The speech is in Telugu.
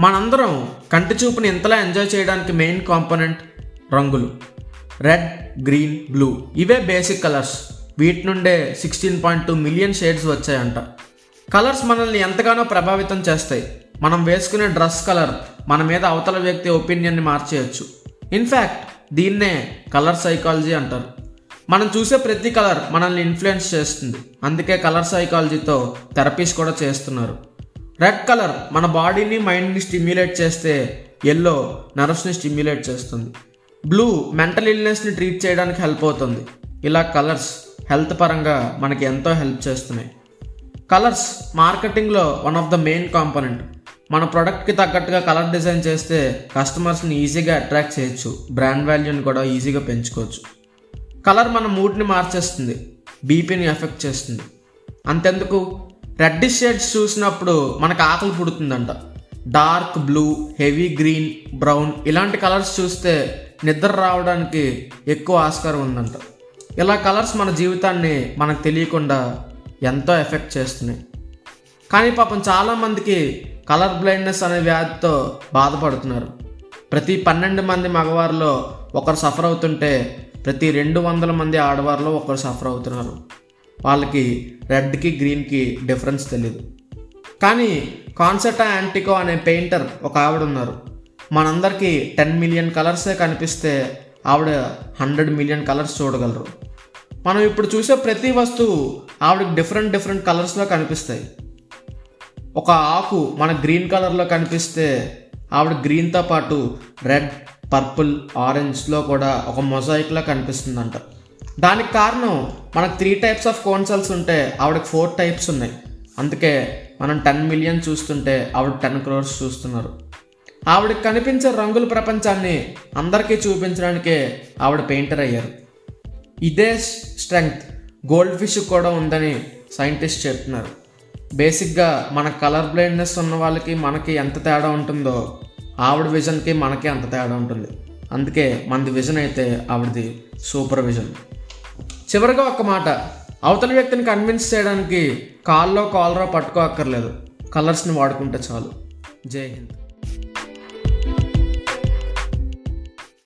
మనందరం కంటి చూపుని ఇంతలా ఎంజాయ్ చేయడానికి మెయిన్ కాంపోనెంట్ రంగులు. Red green blue. ఇవే బేసిక్ కలర్స్. వీటి నుండే sixteen point two million shades వచ్చాయంట. కలర్స్ మనల్ని ఎంతగానో ప్రభావితం చేస్తాయి. మనం వేసుకునే డ్రెస్ కలర్ మన మీద అవతల వ్యక్తి ఒపీనియన్ని మార్చేయచ్చు. ఇన్ఫ్యాక్ట్ దీన్నే కలర్ సైకాలజీ అంటారు. మనం చూసే ప్రతి కలర్ మనల్ని ఇన్ఫ్లుయెన్స్ చేస్తుంది. అందుకే కలర్ సైకాలజీతో థెరపీస్ కూడా చేస్తున్నారు. రెడ్ కలర్ మన బాడీని మైండ్ని స్టిమ్యులేట్ చేస్తే ఎల్లో నర్వ్స్ని స్టిమ్యులేట్ చేస్తుంది. బ్లూ మెంటల్ ఇల్నెస్ని ట్రీట్ చేయడానికి హెల్ప్ అవుతుంది. ఇలా కలర్స్ హెల్త్ పరంగా మనకి ఎంతో హెల్ప్ చేస్తున్నాయి. Colours మార్కెటింగ్లో one of the main component. మన ప్రోడక్ట్కి తగ్గట్టుగా కలర్ డిజైన్ చేస్తే కస్టమర్స్ని ఈజీగా అట్రాక్ట్ చేయొచ్చు. బ్రాండ్ వాల్యూని కూడా ఈజీగా పెంచుకోవచ్చు. కలర్ మన మూడ్ని మార్చేస్తుంది. బీపీని ఎఫెక్ట్ చేస్తుంది. అంతెందుకు? రెడ్డిష్ షేడ్స్ చూసినప్పుడు మనకు ఆకలి పుడుతుందంట. Dark blue heavy green brown ఇలాంటి కలర్స్ చూస్తే నిద్ర రావడానికి ఎక్కువ ఆస్కారం ఉందంట. ఇలా కలర్స్ మన జీవితాన్ని మనకు తెలియకుండా ఎంతో ఎఫెక్ట్ చేస్తున్నాయి. కానీ పాపం చాలామందికి కలర్ బ్లైండ్నెస్ అనే వ్యాధితో బాధపడుతున్నారు. ప్రతి పన్నెండు మంది మగవారిలో ఒకరు సఫర్ అవుతుంటే ప్రతి రెండు వందల మంది ఆడవారిలో ఒకరు సఫర్ అవుతున్నారు. వాళ్ళకి రెడ్కి గ్రీన్కి డిఫరెన్స్ తెలియదు కానీ కాన్సర్టా యాంటికో అనే పెయింటర్ ఒక ఆవిడ ఉన్నారు మనందరికీ టెన్ మిలియన్ కలర్సే కనిపిస్తే ఆవిడ హండ్రెడ్ మిలియన్ కలర్స్ చూడగలరు. మనం ఇప్పుడు చూసే ప్రతి వస్తువు ఆవిడకి డిఫరెంట్ డిఫరెంట్ కలర్స్లో కనిపిస్తాయి. ఒక ఆకు మన గ్రీన్ కలర్లో కనిపిస్తే ఆవిడ గ్రీన్తో పాటు రెడ్ పర్పుల్ ఆరెంజ్లో కూడా ఒక మొజాయిక్లా కనిపిస్తుందంట. దానికి కారణం మనకు త్రీ టైప్స్ ఆఫ్ కోన్సల్స్ ఉంటే ఆవిడకి ఫోర్ టైప్స్ ఉన్నాయి. అందుకే మనం టెన్ మిలియన్ చూస్తుంటే ఆవిడ టెన్ క్రోర్స్ చూస్తున్నారు. ఆవిడకి కనిపించే రంగుల ప్రపంచాన్ని అందరికీ చూపించడానికే ఆవిడ పెయింటర్ అయ్యారు. ఇదే స్ట్రెంగ్త్ గోల్డ్ ఫిష్ కూడా ఉందని సైంటిస్ట్ చెప్తున్నారు. బేసిక్గా మన కలర్ బ్లైండ్నెస్ ఉన్న వాళ్ళకి మనకి ఎంత తేడా ఉంటుందో ఆవిడ విజన్కి మనకి అంత తేడా ఉంటుంది. అందుకే మనది విజన్ అయితే ఆవిడది సూపర్ విజన్ చివరిగా ఒక మాట. అవతల వ్యక్తిని కన్విన్స్ చేయడానికి కాల్లో కాలరో పట్టుకో అక్కర్లేదు కలర్స్ని వాడుకుంటే చాలు. జై హింద్.